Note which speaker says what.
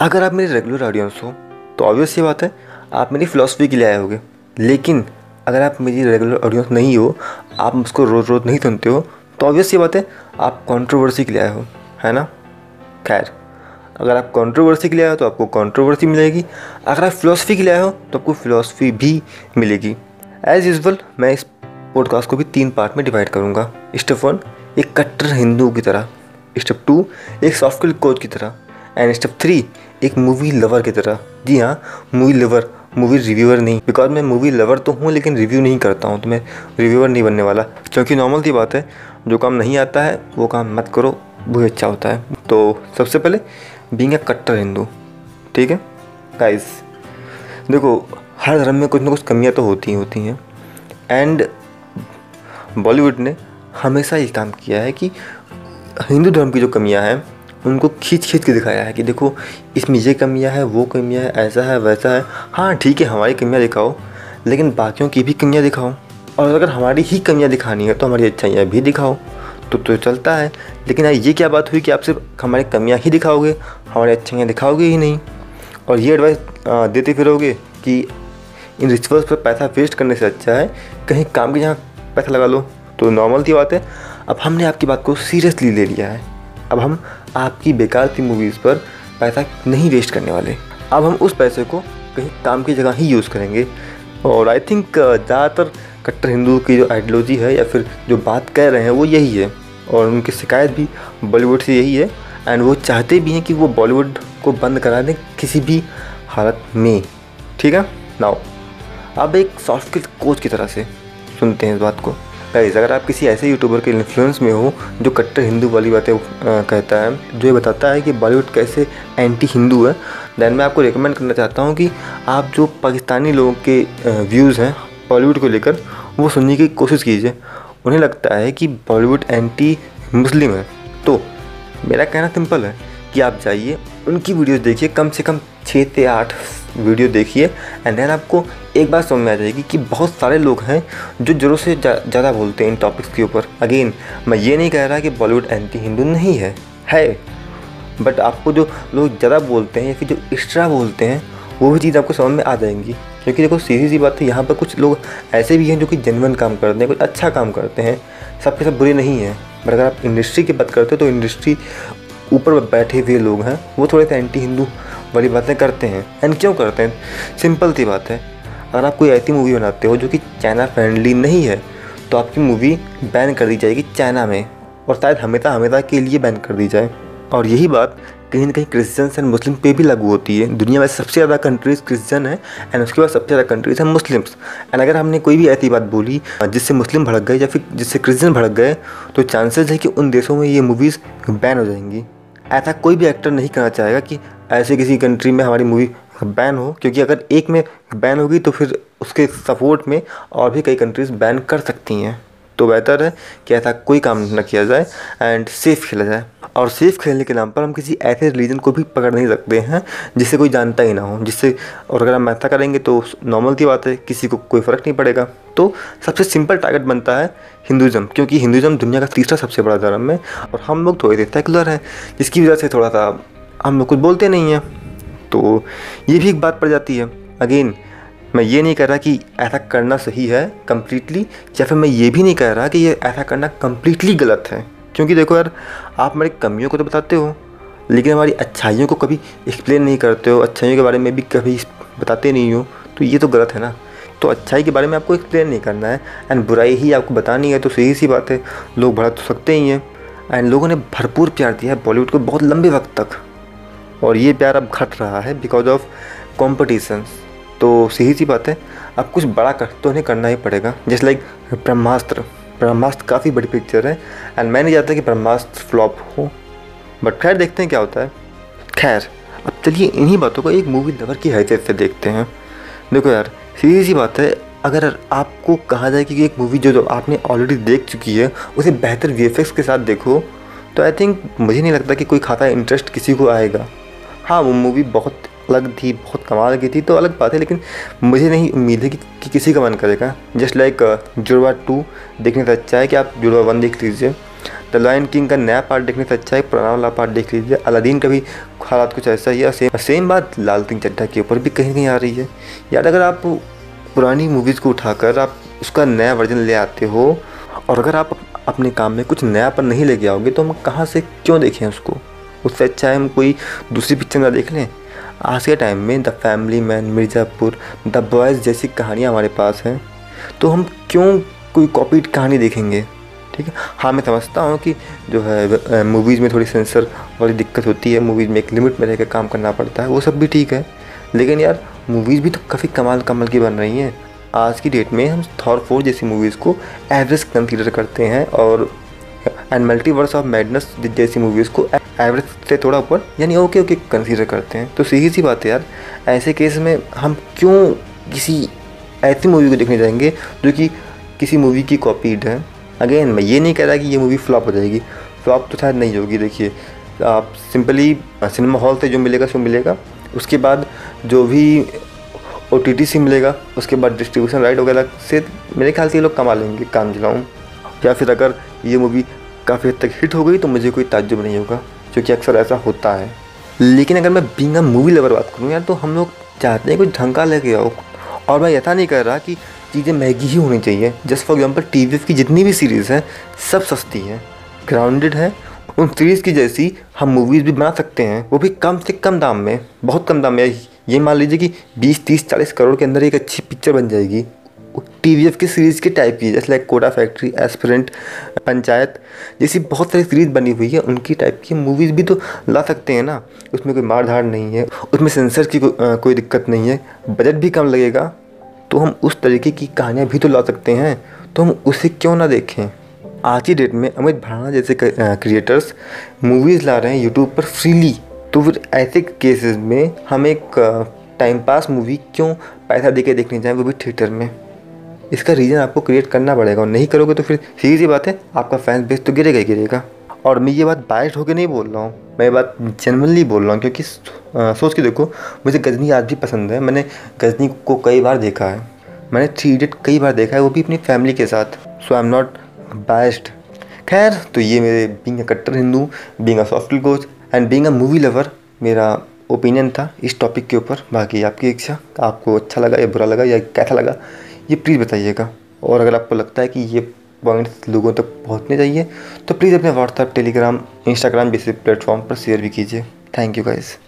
Speaker 1: अगर आप मेरे रेगुलर ऑडियंस हो तो ऑब्वियस ये बात है, आप मेरी फ़िलासफ़ी के लिए आए होगे। लेकिन अगर आप मेरी रेगुलर ऑडियंस नहीं हो, आप उसको रोज़ रोज़ नहीं सुनते हो तो ऑब्वियस ये बात है, आप कंट्रोवर्सी के लिए आए हो, है ना? खैर, अगर आप कंट्रोवर्सी के लिए आए हो तो आपको कंट्रोवर्सी मिलेगी। अगर आप फिलोसफी के लिए आए हो तो आपको फिलोसफी भी मिलेगी। एज़ यूजल मैं इस पॉडकास्ट को भी तीन पार्ट में डिवाइड करूँगा। स्टेप वन एक कट्टर हिंदू की तरह। स्टेप टू एक सॉफ्टवेयर कोच की तरह। एंड स्टेप थ्री एक मूवी लवर की तरह। जी हाँ मूवी लवर मूवी रिव्यूअर नहीं। बिकॉज़ मैं मूवी लवर तो हूँ, लेकिन रिव्यू नहीं करता हूँ तो मैं रिव्यूअर नहीं बनने वाला। क्योंकि नॉर्मल सी बात है, जो काम नहीं आता है, वो काम मत करो वो अच्छा होता है। तो सबसे पहले बींग ए कट्टर हिंदू ठीक है? गाइस देखो, हर धर्म में कुछ ना कुछ कमियाँ तो होती ही होती हैं। एंड बॉलीवुड ने हमेशा ये काम किया है कि हिंदू धर्म की जो कमियाँ हैं उनको खींच खींच के दिखाया है कि देखो, इसमें ये कमियाँ है, वो कमियाँ है, ऐसा है, वैसा है। हाँ ठीक है, हमारी कमियाँ दिखाओ, लेकिन बाकियों की भी कमियाँ दिखाओ। और अगर हमारी ही कमियाँ दिखानी है तो हमारी अच्छाइयाँ भी दिखाओ। तो तो चलता है। लेकिन ये क्या बात हुई कि आप सिर्फ़ हमारी कमियाँ ही दिखाओगे, हमारी अच्छाइयाँ दिखाओगे ही नहीं। और ये एडवाइस देते फिरोगे कि इन रिचुअल्स पर पैसा वेस्ट करने से अच्छा है, कहीं काम के जहाँ पैसा लगा लो तो नॉर्मल सी बात है। अब हमने आपकी बात को सीरियसली ले लिया है। अब हम आपकी बेकार की मूवीज़ पर पैसा नहीं वेस्ट करने वाले। अब हम उस पैसे को कहीं काम की जगह ही यूज़ करेंगे। और आई थिंक ज़्यादातर कट्टर हिंदू की जो आइडियोलॉजी है या फिर जो बात कह रहे हैं वो यही है। और उनकी शिकायत भी बॉलीवुड से यही है। एंड वो चाहते भी हैं कि वो बॉलीवुड को बंद करा दें किसी भी हालत में। ठीक है? नाउ अब एक सॉफ्ट कोच की तरह से सुनते हैं इस बात को। गाइस अगर आप किसी ऐसे यूट्यूबर के इन्फ्लुएंस में हो, जो कट्टर हिंदू वाली बातें कहता है, जो ये बताता है कि बॉलीवुड कैसे एंटी हिंदू है दैन मैं आपको रिकमेंड करना चाहता हूँ कि आप जो पाकिस्तानी लोगों के व्यूज़ हैं बॉलीवुड को लेकर, वो सुनने की कोशिश कीजिए। उन्हें लगता है कि बॉलीवुड एंटी मुस्लिम है। तो मेरा कहना सिंपल है कि आप जाइए, उनकी वीडियोज़ देखिए, कम से कम छः से आठ वीडियो देखिए एंड देन आपको एक बात समझ में आ जाएगी कि बहुत सारे लोग हैं जो ज़रूर से ज़्यादा जा, बोलते हैं इन टॉपिक्स के ऊपर। अगेन मैं ये नहीं कह रहा कि बॉलीवुड एंटी हिंदू नहीं है। है बट आपको जो लोग ज़्यादा बोलते हैं या फिर जो एक्स्ट्रा बोलते हैं वो भी चीज़ आपको समझ में आ जाएँगी। क्योंकि देखो सीधी सी बात है यहाँ पर कुछ लोग ऐसे भी हैं जो कि जेनवन काम करते हैं कुछ अच्छा काम करते हैं। सबके सब बुरे नहीं हैं बट अगर आप इंडस्ट्री की बात करते हो तो इंडस्ट्री ऊपर बैठे हुए लोग हैं वो थोड़े से एंटी हिंदू वाली बातें करते हैं। एंड क्यों करते हैं? सिंपल सी बात है। अगर आप कोई ऐसी मूवी बनाते हो जो कि चाइना फ्रेंडली नहीं है तो आपकी मूवी बैन कर दी जाएगी चाइना में और शायद हमेशा हमेशा के लिए बैन कर दी जाए। और यही बात कहीं ना कहीं क्रिश्चियंस एंड मुस्लिम पे भी लागू होती है। दुनिया में सबसे ज़्यादा कंट्रीज़ क्रिश्चियन है एंड उसके बाद सबसे ज़्यादा कंट्रीज़ हैं मुस्लिम्स एंड अगर हमने कोई भी ऐसी बात बोली, जिससे मुस्लिम भड़क गए या फिर जिससे क्रिश्चियन भड़क गए तो चांसेस है कि उन देशों में ये मूवीज़ बैन हो जाएँगी। ऐसा कोई भी एक्टर नहीं करना चाहेगा कि ऐसे किसी कंट्री में हमारी मूवी बैन हो, क्योंकि अगर एक में बैन होगी तो फिर उसके सपोर्ट में और भी कई कंट्रीज़ बैन कर सकती हैं। तो बेहतर है कि ऐसा कोई काम न किया जाए एंड सेफ़ खेला जाए। और सेफ़ खेलने के नाम पर हम किसी ऐसे रिलीजन को भी पकड़ नहीं सकते हैं जिससे कोई जानता ही ना हो, जिससे और अगर हम ऐसा करेंगे तो नॉर्मल की बात है, किसी को कोई फ़र्क नहीं पड़ेगा। तो सबसे सिंपल टारगेट बनता है हिंदुज़म क्योंकि हिंदुज़म दुनिया का तीसरा सबसे बड़ा धर्म है और हम लोग थोड़े देर सेकुलर हैं, जिसकी वजह से थोड़ा सा हम लोग कुछ बोलते नहीं हैं। तो ये भी एक बात पड़ जाती है। अगेन मैं ये नहीं कह रहा कि ऐसा करना सही है कम्प्लीटली या फिर मैं ये भी नहीं कह रहा कि ये ऐसा करना कम्प्लीटली गलत है। क्योंकि देखो यार, आप हमारी कमियों को तो बताते हो, लेकिन हमारी अच्छाइयों को कभी एक्सप्लेन नहीं करते हो, अच्छाइयों के बारे में भी कभी बताते नहीं हो तो ये तो गलत है ना। तो अच्छाई के बारे में आपको एक्सप्लेन नहीं करना है एंड बुराई ही आपको बतानी है तो सही सी बात है। लोग भड़क तो सकते ही हैं एंड लोगों ने भरपूर प्यार दिया है बॉलीवुड को बहुत लंबे वक्त तक। और ये प्यार अब घट रहा है बिकॉज़ ऑफ़ कॉम्पटिशन्स तो सही सी बात है अब कुछ बड़ा कर तो उन्हें करना ही पड़ेगा। जैसे लाइक ब्रह्मास्त्र। ब्रह्मास्त्र काफ़ी बड़ी पिक्चर है। एंड मैं नहीं चाहता कि ब्रह्मास्त्र फ्लॉप हो। बट खैर देखते हैं क्या होता है। खैर अब चलिए इन्हीं बातों को एक मूवी लवर की हैसियत से देखते हैं। देखो यार सीधी सी बात है अगर आपको कहा जाए कि एक मूवी जो, जो आपने ऑलरेडी देख चुकी है उसे बेहतर वीएफएक्स के साथ देखो तो आई थिंक मुझे नहीं लगता कि कोई खाता इंटरेस्ट किसी को आएगा। हाँ वो मूवी बहुत अलग थी बहुत कमाल की थी तो अलग बात है लेकिन मुझे नहीं उम्मीद है कि, कि किसी का मन करेगा। जस्ट लाइक जुड़वा टू देखने से अच्छा है कि आप जुड़वा वन देख लीजिए। द लॉयन किंग का नया पार्ट देखने से अच्छा है पुराना वाला पार्ट देख लीजिए। अलादीन का भी हालात कुछ ऐसा ही है सेम सेम बात लाल सिंह चड्ढा के ऊपर भी कहीं कहीं आ रही है। यार अगर आप पुरानी मूवीज़ को उठाकर आप उसका नया वर्जन ले आते हो और अगर आप अपने काम में कुछ नया पर नहीं लेके आओगे तो हम कहाँ से क्यों देखें उसको? उससे अच्छा है हम कोई दूसरी पिक्चर ना देख लें। आज के टाइम में the family man Mirzapur the boys जैसी कहानियाँ हमारे पास हैं। तो हम क्यों कोई कॉपीड कहानी देखेंगे? ठीक है? हाँ मैं समझता हूँ कि जो है मूवीज़ में थोड़ी सेंसर वाली दिक्कत होती है मूवीज़ में एक लिमिट में रहकर काम करना पड़ता है, वो सब भी ठीक है। लेकिन यार मूवीज़ भी तो काफ़ी कमाल कमाल की बन रही हैं। आज की डेट में हम थॉर फोर जैसी मूवीज़ को एवरेज कंसिडर करते हैं और एंड मल्टीवर्स ऑफ़ मैडनेस जैसी मूवीज़ को एवरेज से थोड़ा ऊपर, यानी ओके ओके कंसिडर करते हैं। तो सही सी बात है यार, ऐसे केस में हम क्यों किसी ऐसी मूवी को देखने जाएँगे जो कि किसी मूवी की कॉपीड है? अगेन मैं ये नहीं कह रहा कि ये मूवी फ्लॉप हो जाएगी। फ्लॉप तो शायद नहीं होगी, देखिए। आप सिंपली सिनेमा हॉल से जो मिलेगा, सो मिलेगा। उसके बाद जो भी ओ टी से मिलेगा, उसके बाद डिस्ट्रीब्यूशन राइट वगैरह से मेरे ख्याल से ये लोग कमा लेंगे, काम चलाऊँ या फिर अगर ये मूवी काफ़ी हद तक हिट हो गई तो मुझे कोई ताज्जुब नहीं होगा, क्योंकि अक्सर ऐसा होता है। लेकिन अगर मैं बींग मूवी लेवर बात करूँ यार तो हम लोग चाहते हैं कुछ ढंग का लेके आओ। और मैं ऐसा नहीं कर रहा कि चीज़ें महँगी ही होनी चाहिए। जस्ट फॉर एग्ज़ाम्पल टी की जितनी भी सीरीज़ हैं, सब सस्ती हैं। ग्राउंडेड है, उन सीरीज़ की जैसी हम मूवीज़ भी बना सकते हैं, वो भी कम से कम दाम में, बहुत कम दाम में। ये मान लीजिए कि 20 30 40 करोड़ के अंदर एक अच्छी पिक्चर बन जाएगी। टी की सीरीज़ के टाइप की जैसे लाइक कोडा फैक्ट्री एस्पिरेंट पंचायत जैसी बहुत सारी सीरीज़ बनी हुई है उनकी टाइप की मूवीज़ भी तो ला सकते हैं ना। उसमें कोई मार धाड़ नहीं है उसमें सेंसर की को, आ, कोई दिक्कत नहीं है बजट भी कम लगेगा तो हम उस तरीके की कहानियाँ भी तो ला सकते हैं तो हम उसे क्यों ना देखें? आज की डेट में अमित भाड़ा जैसे क्रिएटर्स मूवीज़ ला रहे हैं यूट्यूब पर फ्रीली तो फिर ऐसे केसेस में हम एक टाइम पास मूवी क्यों पैसा दे के देखने जाएँ वो भी थिएटर में? इसका रीज़न आपको क्रिएट करना पड़ेगा और नहीं करोगे तो फिर सीधी सी बात है, आपका फ़ैन बेस तो गिरेगा ही गिरेगा। और मैं ये बात बाइट होकर नहीं बोल रहा हूँ, मैं ये बात जनरली बोल रहा हूँ क्योंकि सोच के देखो, मुझे गजनी आज भी पसंद है, मैंने गजनी को कई बार देखा है। मैंने थ्री इडियट कई बार देखा है, वो भी अपनी फैमिली के साथ। So I am not biased खैर तो ये मेरे बींग अ कट्टर Hindu being a soft coach and being a movie lover मेरा ओपिनियन था इस टॉपिक के ऊपर। बाकी आपकी इच्छा, आपको अच्छा लगा या बुरा लगा या कैसा लगा ये प्लीज़ बताइएगा। और अगर आपको लगता है कि ये पॉइंट्स लोगों तक पहुँचने चाहिए तो प्लीज़ अपने व्हाट्सएप टेलीग्राम इंस्टाग्राम जैसे प्लेटफॉर्म पर शेयर भी कीजिए। Thank you guys